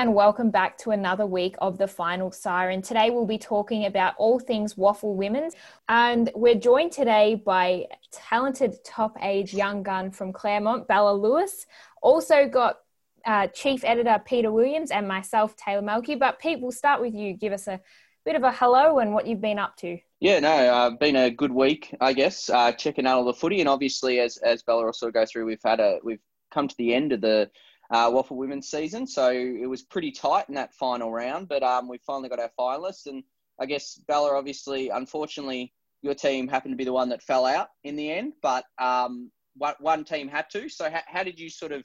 and welcome back to another week of the Final Siren. Today we'll be talking about all things WAFL Women's, and we're joined today by talented top age young gun from Claremont, Bella Lewis. Also got uh, Chief Editor Peter Williams and myself, Taylor Melky. But Pete, we'll start with you. Give us a bit of a hello and what you've been up to. Yeah, no, uh, been a good week, I guess. Uh, checking out all the footy, and obviously, as as Bella also go through, we've had a we've come to the end of the uh, WAFL women's season. So it was pretty tight in that final round, but um, we finally got our finalists. And I guess Bella, obviously, unfortunately, your team happened to be the one that fell out in the end, but um, one, one team had to. So how, how did you sort of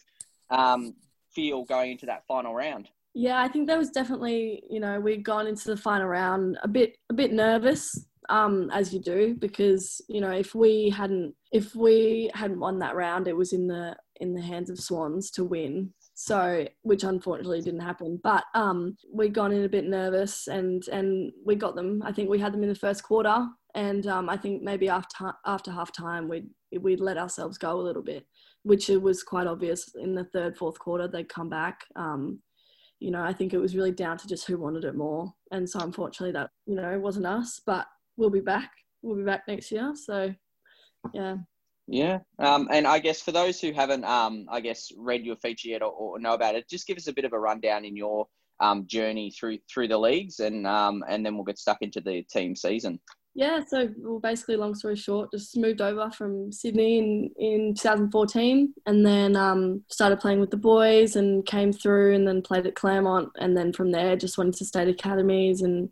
um, feel going into that final round? Yeah, I think there was definitely, you know, we'd gone into the final round a bit, a bit nervous, um, as you do, because you know, if we hadn't, if we hadn't won that round, it was in the in the hands of Swans to win. So, which unfortunately didn't happen. But um, we got in a bit nervous, and and we got them. I think we had them in the first quarter, and um, I think maybe after after half time we'd we'd let ourselves go a little bit, which it was quite obvious in the third fourth quarter they'd come back. Um, you know, I think it was really down to just who wanted it more, and so unfortunately that you know it wasn't us. But we'll be back. We'll be back next year. So, yeah. Yeah, um, and I guess for those who haven't, um, I guess, read your feature yet or, or, know about it, just give us a bit of a rundown in your um, journey through through the leagues, and um, and then we'll get stuck into the team season. Yeah, so well, basically, long story short, just moved over from Sydney in, in 2014, and then um, started playing with the boys, and came through, and then played at Claremont, and then from there, just went to state academies, and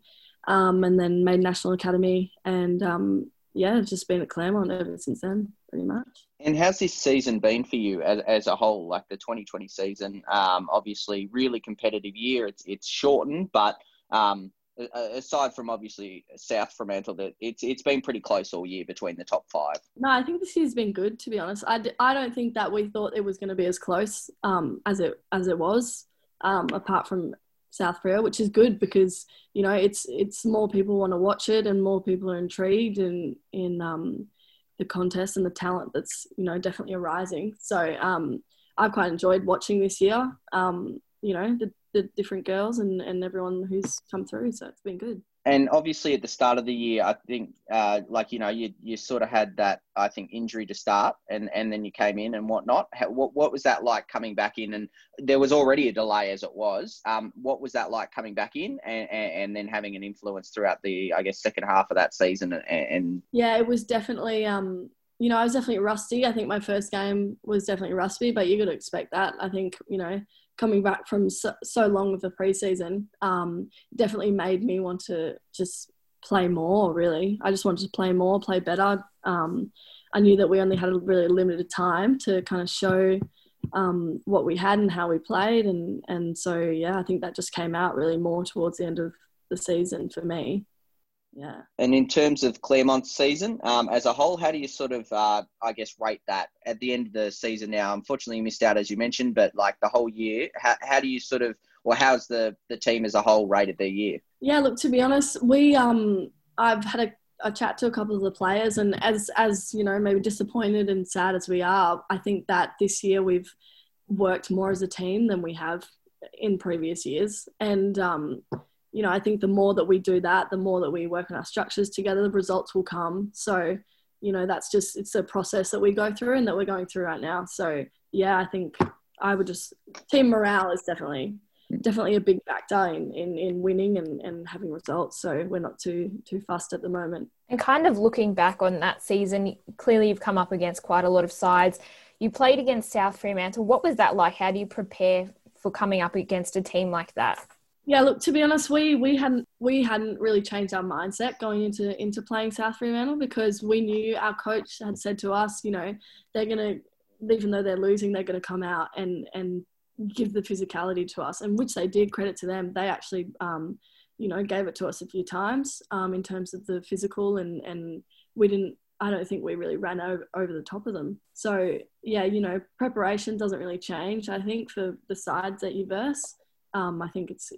um, and then made national academy, and um, yeah, just been at Claremont ever since then pretty much. And how's this season been for you as, as a whole? Like the 2020 season, um, obviously really competitive year. It's it's shortened, but um, aside from obviously South Fremantle, that it's it's been pretty close all year between the top five. No, I think this year's been good to be honest. I, d- I don't think that we thought it was going to be as close um, as it as it was. Um, apart from South Freo, which is good because you know it's it's more people want to watch it and more people are intrigued in in um, the contest and the talent that's you know definitely arising. So um, I've quite enjoyed watching this year. Um, you know the, the different girls and, and everyone who's come through. So it's been good and obviously at the start of the year, I think, uh, like you know, you you sort of had that I think injury to start, and and then you came in and whatnot. How, what what was that like coming back in? And there was already a delay as it was. Um, what was that like coming back in and, and, and then having an influence throughout the I guess second half of that season? And, and yeah, it was definitely um, you know, I was definitely rusty. I think my first game was definitely rusty, but you got to expect that. I think you know coming back from so, so long with the preseason um, definitely made me want to just play more. Really, I just wanted to play more, play better. Um, I knew that we only had a really limited time to kind of show um, what we had and how we played, and and so yeah, I think that just came out really more towards the end of the season for me yeah. And in terms of Claremont's season um, as a whole, how do you sort of, uh, I guess, rate that at the end of the season now? Unfortunately, you missed out, as you mentioned, but like the whole year, how, how do you sort of, or how's the, the team as a whole rated their year? Yeah, look, to be honest, we, um, I've had a, a chat to a couple of the players, and as, as, you know, maybe disappointed and sad as we are, I think that this year we've worked more as a team than we have in previous years. And, um, you know, I think the more that we do that, the more that we work on our structures together, the results will come. So, you know, that's just, it's a process that we go through and that we're going through right now. So, yeah, I think I would just, team morale is definitely, definitely a big factor in, in, in winning and, and having results. So we're not too, too fussed at the moment. And kind of looking back on that season, clearly you've come up against quite a lot of sides. You played against South Fremantle. What was that like? How do you prepare for coming up against a team like that? Yeah, look. To be honest, we we hadn't we hadn't really changed our mindset going into into playing South Fremantle because we knew our coach had said to us, you know, they're gonna even though they're losing, they're gonna come out and and give the physicality to us, and which they did. Credit to them, they actually, um, you know, gave it to us a few times um, in terms of the physical, and and we didn't. I don't think we really ran over, over the top of them. So yeah, you know, preparation doesn't really change. I think for the sides that you verse. Um, I think it's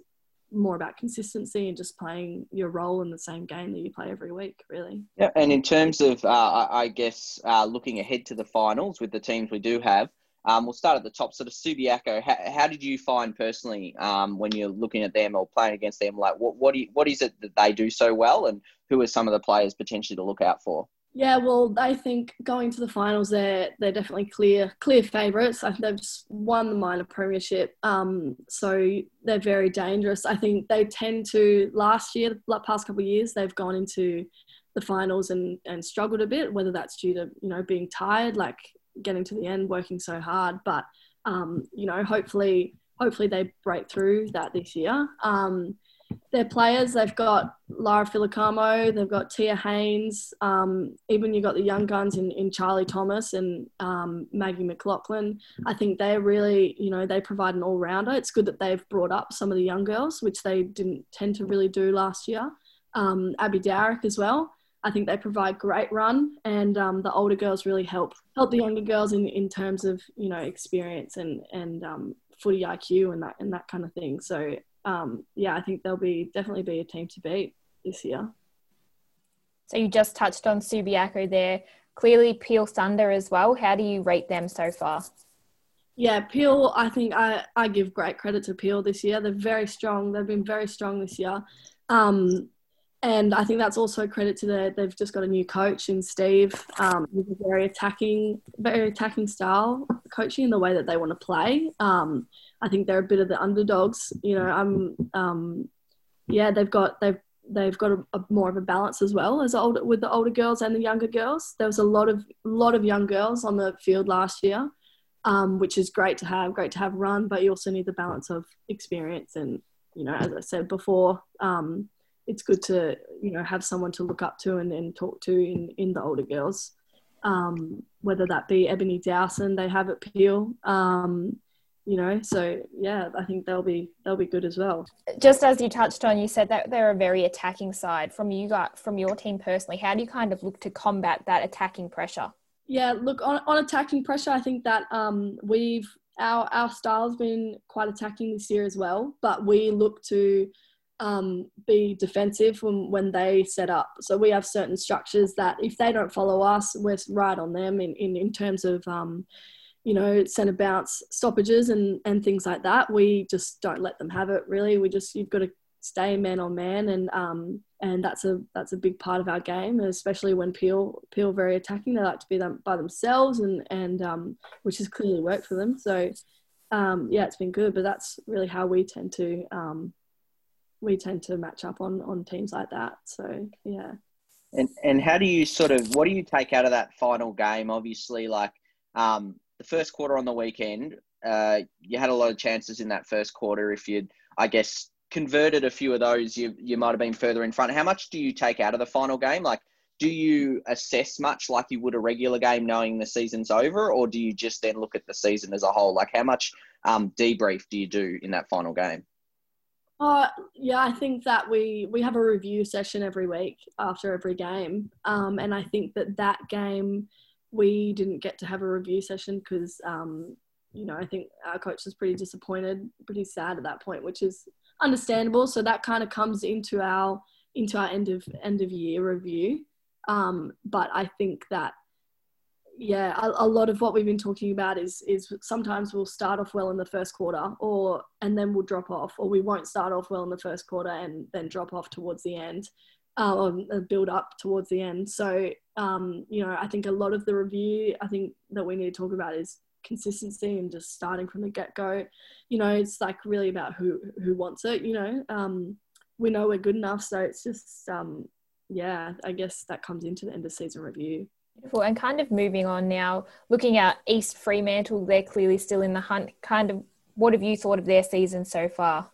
more about consistency and just playing your role in the same game that you play every week, really. Yeah, and in terms of, uh, I guess, uh, looking ahead to the finals with the teams we do have, Um, we'll start at the top. Sort of Subiaco. How, how did you find personally um, when you're looking at them or playing against them? Like, what what, you, what is it that they do so well, and who are some of the players potentially to look out for? Yeah, well, I think going to the finals, they're they're definitely clear clear favourites. I think they've just won the minor premiership, um, so they're very dangerous. I think they tend to last year, the past couple of years, they've gone into the finals and and struggled a bit. Whether that's due to you know being tired, like getting to the end, working so hard, but um, you know, hopefully, hopefully they break through that this year. Um, their players. They've got Lara Filocamo, they've got Tiah Haynes, um, even you've got the young guns in, in Charlie Thomas and um, Maggie McLaughlin. I think they're really, you know, they provide an all rounder. It's good that they've brought up some of the young girls, which they didn't tend to really do last year. Um, Abby Dowrick as well. I think they provide great run, and um, the older girls really help help the younger girls in, in terms of you know experience and and um, footy IQ and that and that kind of thing. So um, yeah, I think they'll be definitely be a team to beat this year. So you just touched on Subiaco there. Clearly, Peel Thunder as well. How do you rate them so far? Yeah, Peel. I think I, I give great credit to Peel this year. They're very strong. They've been very strong this year, um, and I think that's also credit to their. They've just got a new coach in Steve. Um, with a very attacking, very attacking style coaching in the way that they want to play. Um, I think they're a bit of the underdogs. You know, I'm um, yeah, they've got they've they've got a, a, more of a balance as well as older with the older girls and the younger girls. There was a lot of lot of young girls on the field last year, um, which is great to have. Great to have run, but you also need the balance of experience and you know, as I said before, um, it's good to you know have someone to look up to and, and talk to in in the older girls. Um, whether that be Ebony Dowson, they have at Peel. Um, you know so yeah i think they'll be they'll be good as well. Just as you touched on you said that they're a very attacking side. From you got from your team personally how do you kind of look to combat that attacking pressure? Yeah look on, on attacking pressure i think that um we've our our style's been quite attacking this year as well but we look to um, be defensive when, when they set up. So we have certain structures that if they don't follow us, we're right on them in, in, in terms of um, you know, centre bounce stoppages and, and things like that. We just don't let them have it really. We just, you've got to stay man on man and, um, and that's a, that's a big part of our game, especially when Peel, Peel very attacking. They like to be them by themselves and, and, um, which has clearly worked for them. So, um, yeah, it's been good, but that's really how we tend to, um, we tend to match up on, on teams like that. So, yeah. And, and how do you sort of, what do you take out of that final game? Obviously, like, um, the first quarter on the weekend, uh, you had a lot of chances in that first quarter. If you'd, I guess, converted a few of those, you you might have been further in front. How much do you take out of the final game? Like, do you assess much like you would a regular game, knowing the season's over, or do you just then look at the season as a whole? Like, how much um, debrief do you do in that final game? Uh, yeah, I think that we we have a review session every week after every game, um, and I think that that game we didn't get to have a review session because, um, you know, I think our coach was pretty disappointed, pretty sad at that point, which is understandable. So that kind of comes into our into our end of end of year review. Um, but I think that yeah, a, a, lot of what we've been talking about is is sometimes we'll start off well in the first quarter, or and then we'll drop off, or we won't start off well in the first quarter and then drop off towards the end um, build up towards the end. So, um, you know, I think a lot of the review, I think that we need to talk about is consistency and just starting from the get go. You know, it's like really about who who wants it. You know, um, we know we're good enough, so it's just um, yeah. I guess that comes into the end of season review. Beautiful. And kind of moving on now, looking at East Fremantle, they're clearly still in the hunt. Kind of, what have you thought of their season so far?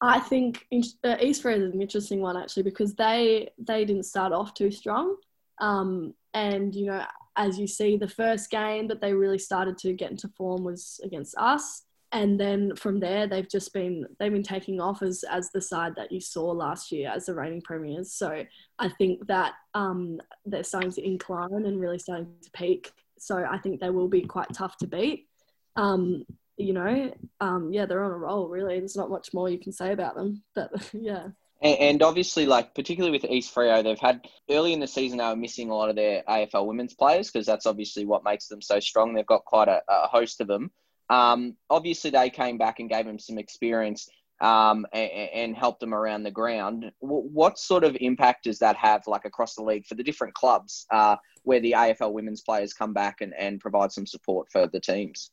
I think uh, East Freo is an interesting one actually because they they didn't start off too strong, um, and you know as you see the first game that they really started to get into form was against us, and then from there they've just been they've been taking off as as the side that you saw last year as the reigning premiers. So I think that um, they're starting to incline and really starting to peak. So I think they will be quite tough to beat. Um, you know, um, yeah, they're on a roll. Really, there's not much more you can say about them. But yeah. And, obviously, like particularly with East Freo, they've had early in the season they were missing a lot of their AFL women's players because that's obviously what makes them so strong. They've got quite a, a host of them. Um, obviously, they came back and gave them some experience um, and, and helped them around the ground. What sort of impact does that have, like across the league, for the different clubs uh, where the AFL women's players come back and, and provide some support for the teams?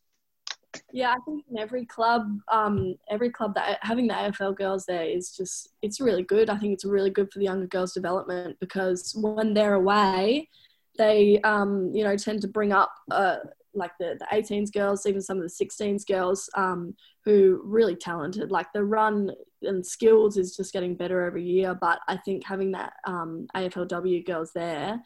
Yeah, I think in every club, um, every club that having the AFL girls there is just it's really good. I think it's really good for the younger girls' development because when they're away, they um, you know tend to bring up uh, like the, the 18s girls, even some of the 16s girls um, who really talented. Like the run and skills is just getting better every year. But I think having that um, AFLW girls there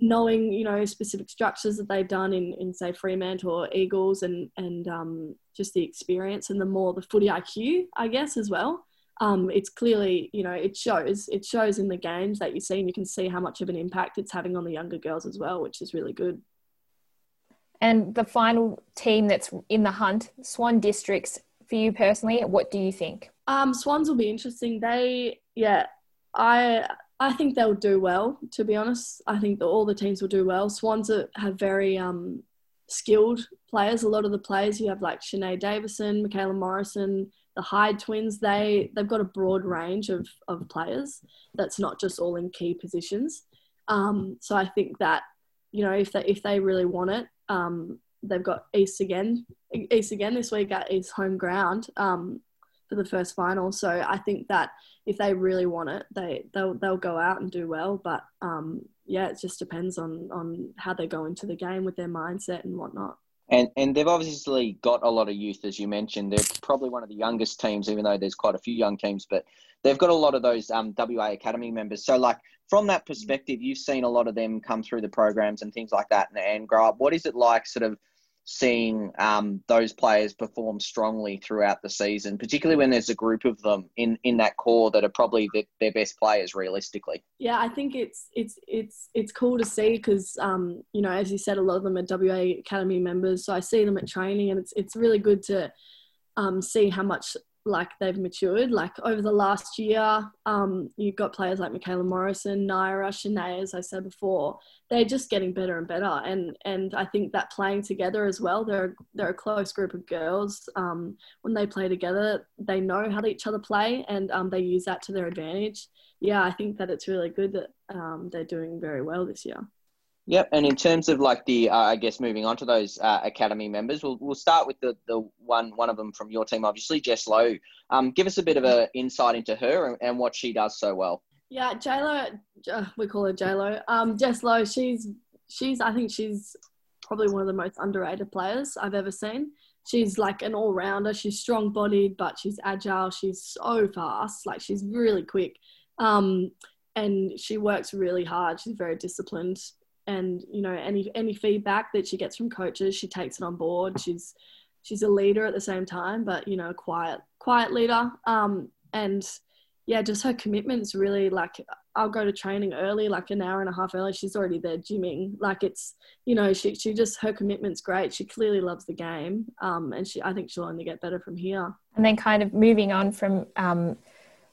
knowing you know specific structures that they've done in, in say Fremantle or Eagles and and um, just the experience and the more the footy IQ I guess as well. Um, it's clearly you know it shows it shows in the games that you see and you can see how much of an impact it's having on the younger girls as well, which is really good. And the final team that's in the hunt, Swan Districts. For you personally, what do you think? Um, Swans will be interesting. They, yeah, I I think they'll do well. To be honest, I think that all the teams will do well. Swans are, have very um, skilled players. A lot of the players you have like Shanae Davison, Mikayla Morrison, the Hyde twins. They they've got a broad range of of players. That's not just all in key positions. Um, so I think that you know if they if they really want it, um, they've got East again East again this week at East home ground um, for the first final. So I think that if they really want it, they they'll they'll go out and do well. But um, yeah, it just depends on on how they go into the game with their mindset and whatnot. And and they've obviously got a lot of youth, as you mentioned. They're probably one of the youngest teams, even though there's quite a few young teams. But they've got a lot of those um, WA Academy members. So, like from that perspective, you've seen a lot of them come through the programs and things like that and, and grow up. What is it like, sort of? Seeing um, those players perform strongly throughout the season, particularly when there's a group of them in, in that core that are probably the, their best players realistically. Yeah, I think it's it's it's it's cool to see because um, you know as you said, a lot of them are WA Academy members, so I see them at training, and it's it's really good to um, see how much like they've matured. Like over the last year, um, you've got players like Mikayla Morrison, Naira, Shanae, as I said before. They're just getting better and better, and and I think that playing together as well. They're they're a close group of girls. Um, when they play together, they know how to each other play, and um, they use that to their advantage. Yeah, I think that it's really good that um, they're doing very well this year. Yep, and in terms of like the, uh, I guess moving on to those uh, academy members, we'll we'll start with the the one one of them from your team, obviously Jess Lowe. Um, give us a bit of an insight into her and, and what she does so well. Yeah, JLo, uh, we call her JLo. Um, Jess Lowe, she's she's I think she's probably one of the most underrated players I've ever seen. She's like an all rounder. She's strong bodied, but she's agile. She's so fast. Like she's really quick. Um, and she works really hard. She's very disciplined and you know any any feedback that she gets from coaches she takes it on board. She's she's a leader at the same time but you know a quiet quiet leader. Um and yeah just her commitment's really like i'll go to training early like an hour and a half early. She's already there gymming. Like it's you know she, she just her commitment's great. She clearly loves the game um and she i think she'll only get better from here. And then kind of moving on from um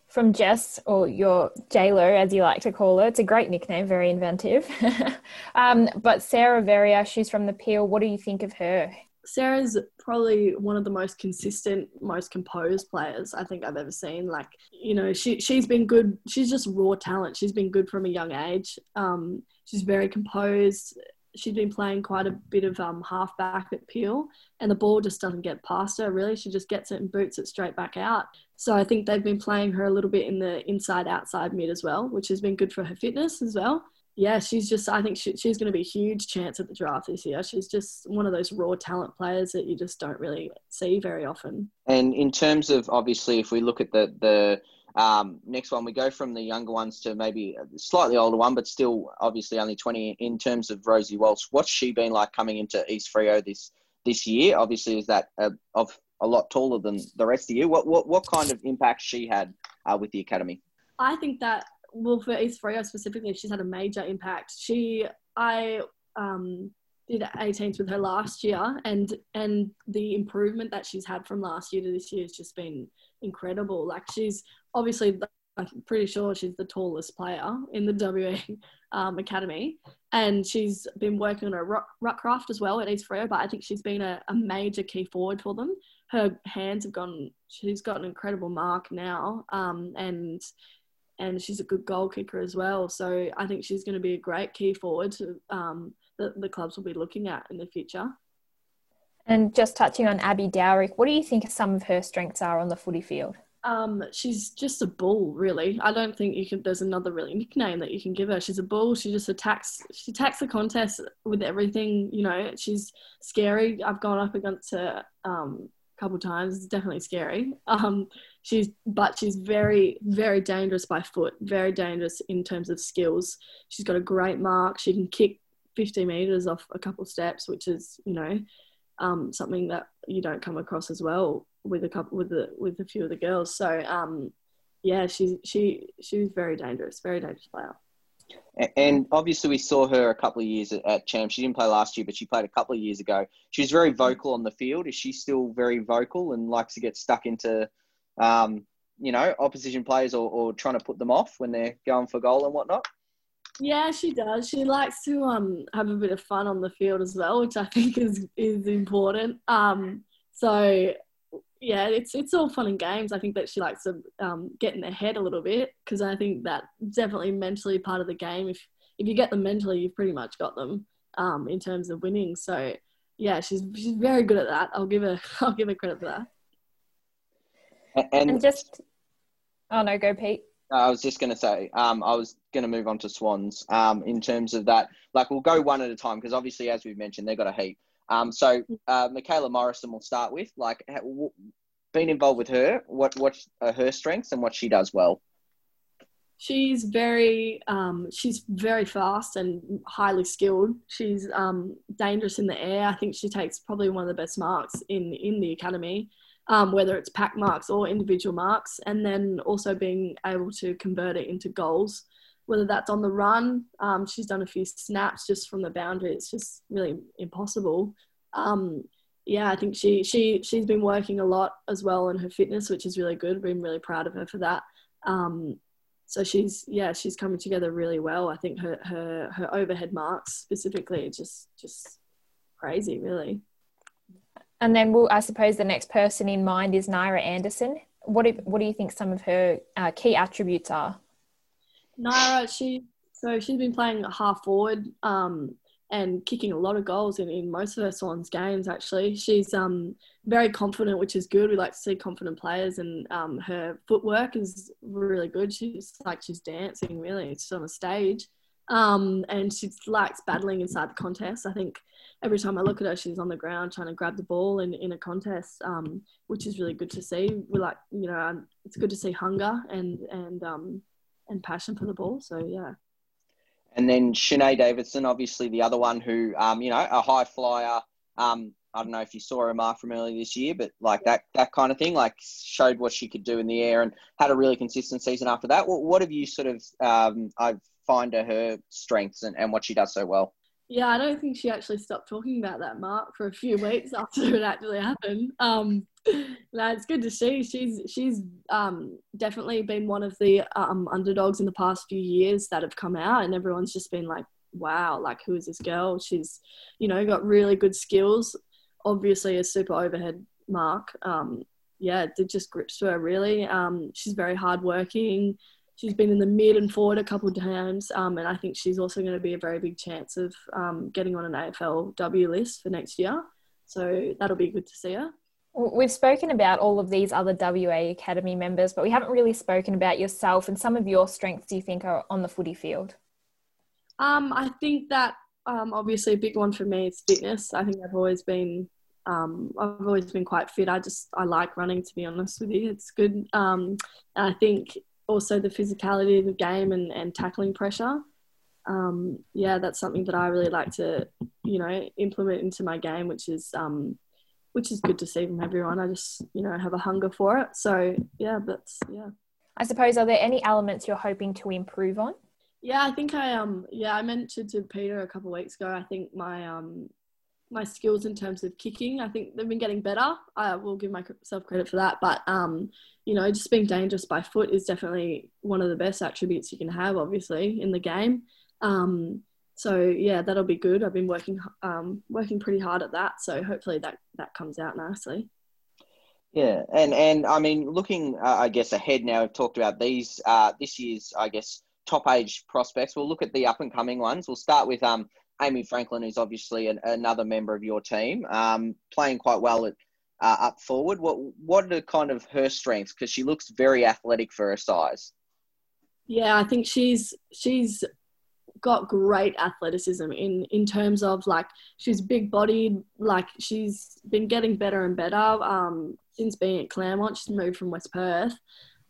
from Jess, or your JLo, as you like to call her. It's a great nickname, very inventive. um, but Sarah Verrier, she's from the Peel. What do you think of her? Sarah's probably one of the most consistent, most composed players I think I've ever seen. Like, you know, she she's been good. She's just raw talent. She's been good from a young age. Um, she's very composed she'd been playing quite a bit of um, halfback at Peel, and the ball just doesn't get past her. Really, she just gets it and boots it straight back out. So I think they've been playing her a little bit in the inside outside mid as well, which has been good for her fitness as well. Yeah, she's just. I think she, she's going to be a huge chance at the draft this year. She's just one of those raw talent players that you just don't really see very often. And in terms of obviously, if we look at the the um, next one, we go from the younger ones to maybe a slightly older one, but still obviously only 20 in terms of Rosie Walsh. What's she been like coming into East Freo this this year? Obviously, is that uh, of a lot taller than the rest of you. What what, what kind of impact she had uh, with the academy? I think that well for East Freo specifically, she's had a major impact. She I um, did 18s with her last year, and and the improvement that she's had from last year to this year has just been incredible. Like she's obviously I'm pretty sure she's the tallest player in the WA um, academy, and she's been working on a ruck, ruckcraft as well at East Freo. But I think she's been a, a major key forward for them. Her hands have gone. She's got an incredible mark now, um, and and she's a good goal kicker as well. So I think she's going to be a great key forward to, um, that the clubs will be looking at in the future. And just touching on Abby Dowrick, what do you think some of her strengths are on the footy field? Um, she's just a bull, really. I don't think you can. There's another really nickname that you can give her. She's a bull. She just attacks. She attacks the contest with everything. You know, she's scary. I've gone up against her um, couple times. It's definitely scary. Um, she's but she's very very dangerous by foot. Very dangerous in terms of skills. She's got a great mark. She can kick 50 meters off a couple steps, which is you know um, something that you don't come across as well with a couple with the with a few of the girls. So um, yeah, she's she she's very dangerous, very dangerous player. And obviously, we saw her a couple of years at Champ. She didn't play last year, but she played a couple of years ago. She was very vocal on the field. Is she still very vocal and likes to get stuck into, um, you know, opposition players or, or trying to put them off when they're going for goal and whatnot? Yeah, she does. She likes to um have a bit of fun on the field as well, which I think is is important. Um, so yeah, it's it's all fun and games. I think that she likes to um, get in their head a little bit because I think that definitely mentally part of the game. If if you get them mentally, you've pretty much got them um, in terms of winning. So yeah, she's she's very good at that. I'll give her I'll give her credit for that. And, and just oh no, go Pete. I was just going to say, um, I was going to move on to Swans um, in terms of that. Like, we'll go one at a time because obviously, as we've mentioned, they've got a heap. Um, so, uh, Mikayla Morrison will start with. Like, w- being involved with her, what what are her strengths and what she does well? She's very um, she's very fast and highly skilled. She's um, dangerous in the air. I think she takes probably one of the best marks in in the academy um, whether it's pack marks or individual marks, and then also being able to convert it into goals, whether that's on the run. Um, she's done a few snaps just from the boundary. It's just really impossible. Um, yeah, I think she she she's been working a lot as well on her fitness, which is really good. Been really proud of her for that. Um, so she's yeah she's coming together really well. I think her her her overhead marks specifically just just crazy really. And then, we'll, I suppose the next person in mind is Naira Anderson. What do, what do you think some of her uh, key attributes are? Naira, she so she's been playing half forward um, and kicking a lot of goals in, in most of her Swans games. Actually, she's um, very confident, which is good. We like to see confident players, and um, her footwork is really good. She's like she's dancing really. It's on a stage, um, and she likes battling inside the contest. I think every time I look at her, she's on the ground trying to grab the ball in, in a contest, um, which is really good to see. We like, you know, um, it's good to see hunger and and um, and passion for the ball. So yeah. And then Shanae Davison, obviously the other one who, um, you know, a high flyer. Um, I don't know if you saw her mark from earlier this year, but like that that kind of thing, like showed what she could do in the air and had a really consistent season after that. What, what have you sort of um, I find her strengths and, and what she does so well? Yeah, I don't think she actually stopped talking about that mark for a few weeks after it actually happened. Um, no, it's good to see. She's she's um, definitely been one of the um, underdogs in the past few years that have come out, and everyone's just been like, "Wow, like who is this girl?" She's, you know, got really good skills. Obviously, a super overhead mark. Um, yeah, it just grips to her really. Um, she's very hardworking she's been in the mid and forward a couple of times, um, and I think she's also going to be a very big chance of um, getting on an AFLW list for next year. So that'll be good to see her. We've spoken about all of these other WA Academy members, but we haven't really spoken about yourself and some of your strengths do you think are on the footy field? Um, I think that um, obviously a big one for me is fitness. I think I've always been um, I've always been quite fit. I just I like running to be honest with you. It's good. Um, I think also the physicality of the game and, and tackling pressure. Um, yeah, that's something that I really like to, you know, implement into my game, which is um, which is good to see from everyone. I just, you know, have a hunger for it. So yeah, but yeah. I suppose are there any elements you're hoping to improve on? Yeah, I think I um yeah I mentioned to Peter a couple of weeks ago. I think my um my skills in terms of kicking. I think they've been getting better. I will give myself credit for that. But um, you know, just being dangerous by foot is definitely one of the best attributes you can have, obviously, in the game. Um, so yeah, that'll be good. I've been working um, working pretty hard at that. So hopefully that that comes out nicely. Yeah, and and I mean, looking, uh, I guess ahead now. We've talked about these uh, this year's, I guess, top age prospects. We'll look at the up and coming ones. We'll start with um, Amy Franklin, who's obviously an, another member of your team, um, playing quite well at uh, up forward. What what are kind of her strengths? Because she looks very athletic for her size. Yeah, I think she's she's got great athleticism in in terms of like she's big bodied like she's been getting better and better um, since being at Claremont she's moved from West Perth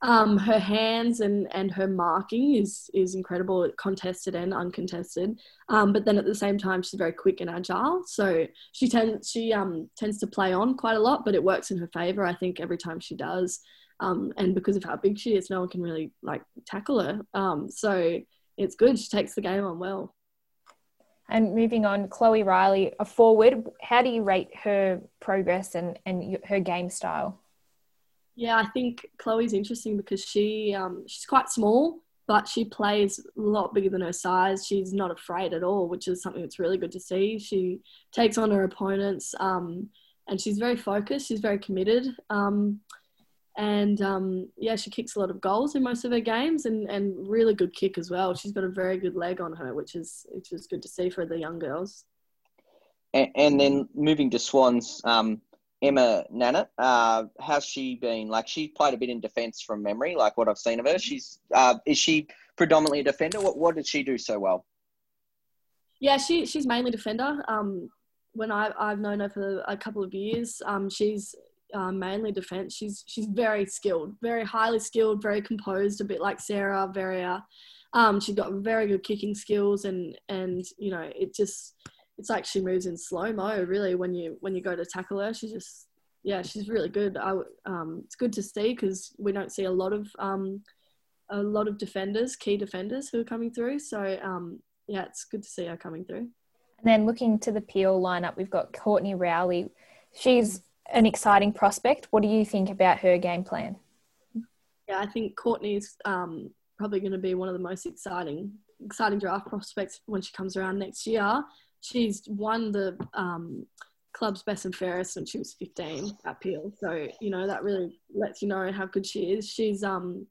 um, her hands and, and her marking is is incredible, contested and uncontested. Um, but then at the same time, she's very quick and agile. So she tends she um, tends to play on quite a lot, but it works in her favour. I think every time she does, um, and because of how big she is, no one can really like tackle her. Um, so it's good. She takes the game on well. And moving on, Chloe Riley, a forward. How do you rate her progress and, and her game style? Yeah, I think Chloe's interesting because she um, she's quite small, but she plays a lot bigger than her size. She's not afraid at all, which is something that's really good to see. She takes on her opponents, um, and she's very focused. She's very committed, um, and um, yeah, she kicks a lot of goals in most of her games, and and really good kick as well. She's got a very good leg on her, which is which is good to see for the young girls. And, and then moving to Swans, um, Emma Nannett, uh, how's she been? Like she played a bit in defence from memory, like what I've seen of her. She's uh, is she predominantly a defender? What what did she do so well? Yeah, she she's mainly defender. Um, when I I've known her for a couple of years, um, she's uh, mainly defence. She's she's very skilled, very highly skilled, very composed, a bit like Sarah. Very uh, um, she's got very good kicking skills, and and you know it just it's like she moves in slow mo really when you when you go to tackle her. She just yeah, she's really good. I um, it's good to see because we don't see a lot of um, a lot of defenders, key defenders who are coming through. So um, yeah, it's good to see her coming through. And then looking to the Peel lineup, we've got Courtney Rowley. She's an exciting prospect. What do you think about her game plan? Yeah, I think Courtney's um, probably going to be one of the most exciting exciting draft prospects when she comes around next year she's won the um, club's best and fairest when she was 15 at Peel. So, you know, that really lets you know how good she is. She's um,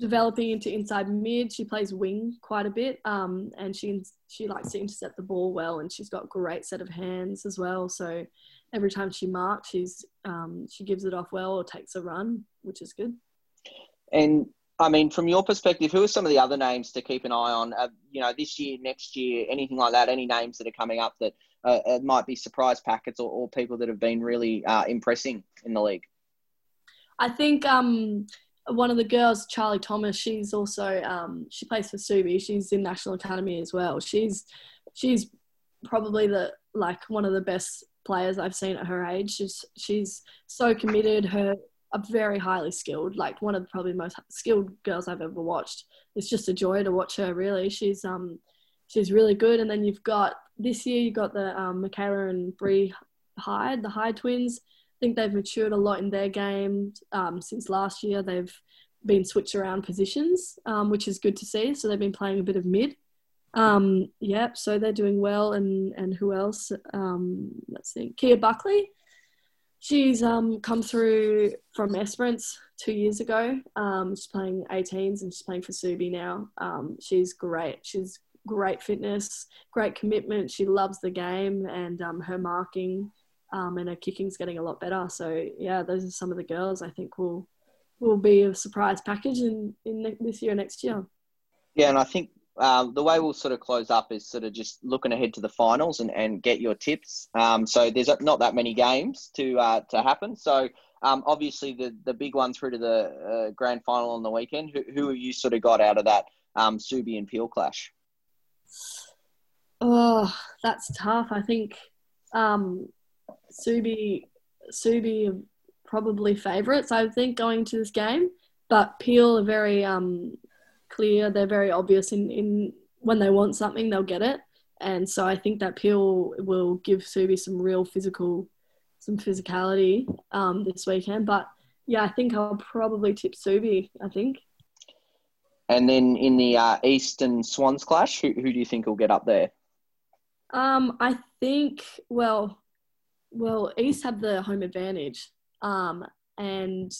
developing into inside mid. She plays wing quite a bit um, and she, she likes to intercept the ball well and she's got great set of hands as well. So every time she marks, she's, um, she gives it off well or takes a run, which is good. And I mean, from your perspective, who are some of the other names to keep an eye on? Uh, you know, this year, next year, anything like that? Any names that are coming up that uh, might be surprise packets or, or, people that have been really uh, impressing in the league? I think um, one of the girls, Charlie Thomas, she's also um, she plays for Subi. She's in national academy as well. She's she's probably the like one of the best players I've seen at her age. She's she's so committed. Her are very highly skilled, like one of the probably most skilled girls I've ever watched. It's just a joy to watch her. Really, she's um she's really good. And then you've got this year you've got the um, Michaela and Brie Hyde, the Hyde twins. I think they've matured a lot in their game um, since last year. They've been switched around positions, um, which is good to see. So they've been playing a bit of mid. Um, yep, so they're doing well. And and who else? Um, let's see, Kia Buckley She's um, come through from Esperance two years ago. Um, she's playing 18s and she's playing for Subi now. Um, she's great. She's great fitness, great commitment. She loves the game and um, her marking um, and her kicking's getting a lot better. So yeah, those are some of the girls I think will will be a surprise package in, in this year next year. Yeah, and I think uh, the way we'll sort of close up is sort of just looking ahead to the finals and, and get your tips. Um, so there's not that many games to uh, to happen. So um, obviously the the big one through to the uh, grand final on the weekend. Who, who have you sort of got out of that um, Subi and Peel clash? Oh, that's tough. I think um, Subi Subi probably favourites. I think going to this game, but Peel are very um, clear. They're very obvious in, in when they want something, they'll get it. and so I think that Peel will give Subi some real physical, some physicality um, this weekend. But yeah, I think I'll probably tip Subi. I think. And then in the uh, Eastern Swans clash, who, who do you think will get up there? Um, I think well, well, East have the home advantage. Um, and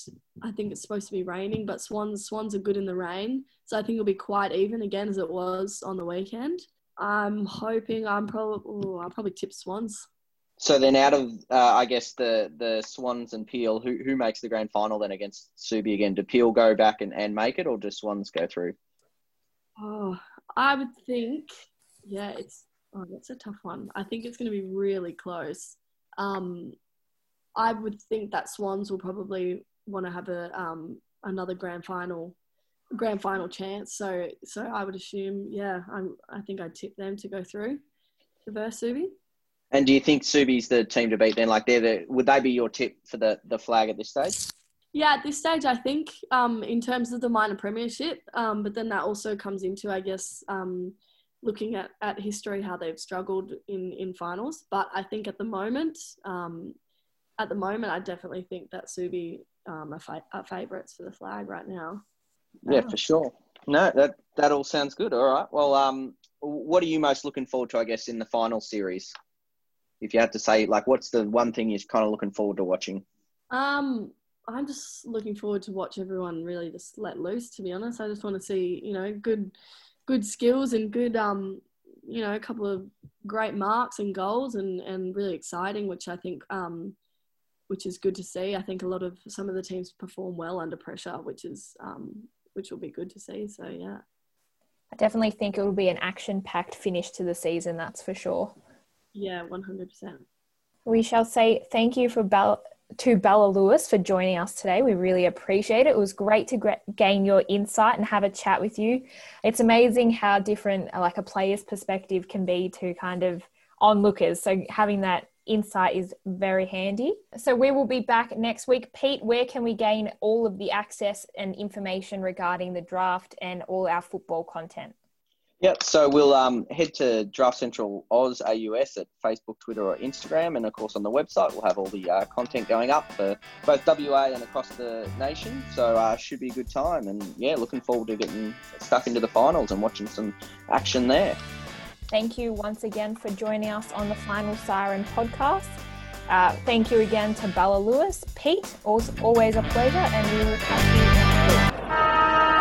I think it's supposed to be raining, but Swans Swans are good in the rain, so I think it'll be quite even again as it was on the weekend. I'm hoping I'm probably I'll probably tip Swans. So then, out of uh, I guess the the Swans and Peel, who who makes the grand final then against Subi again? Do Peel go back and, and make it, or do Swans go through? Oh, I would think, yeah, it's oh, that's a tough one. I think it's going to be really close. Um, I would think that Swans will probably want to have a um, another grand final grand final chance. So so I would assume, yeah, I'm, I think I'd tip them to go through to verse Subi. And do you think Subi's the team to beat then? Like they're the would they be your tip for the the flag at this stage? Yeah, at this stage, I think um, in terms of the minor premiership, um, but then that also comes into, I guess, um, looking at, at history, how they've struggled in, in finals. But I think at the moment, um, at the moment, I definitely think that Subi um, are, fa- are favourites for the flag right now. Yeah, for sure. No, that that all sounds good. All right. Well, um, what are you most looking forward to? I guess in the final series, if you had to say, like, what's the one thing you're kind of looking forward to watching? Um, I'm just looking forward to watch everyone really just let loose. To be honest, I just want to see you know good, good skills and good um, you know, a couple of great marks and goals and and really exciting, which I think um which is good to see. I think a lot of some of the teams perform well under pressure, which is um, which will be good to see. So yeah, I definitely think it will be an action-packed finish to the season. That's for sure. Yeah, one hundred percent. We shall say thank you for Bell to Bella Lewis for joining us today. We really appreciate it. It was great to gain your insight and have a chat with you. It's amazing how different like a player's perspective can be to kind of onlookers. So having that insight is very handy. So we will be back next week. Pete, where can we gain all of the access and information regarding the draft and all our football content? Yep, so we'll um, head to Draft Central Oz AUS at Facebook, Twitter, or Instagram, and of course on the website we'll have all the uh, content going up for both WA and across the nation. So uh, should be a good time, and yeah, looking forward to getting stuck into the finals and watching some action there. Thank you once again for joining us on the Final Siren podcast. Uh, thank you again to Bella Lewis, Pete. Always a pleasure, and we will catch you next week.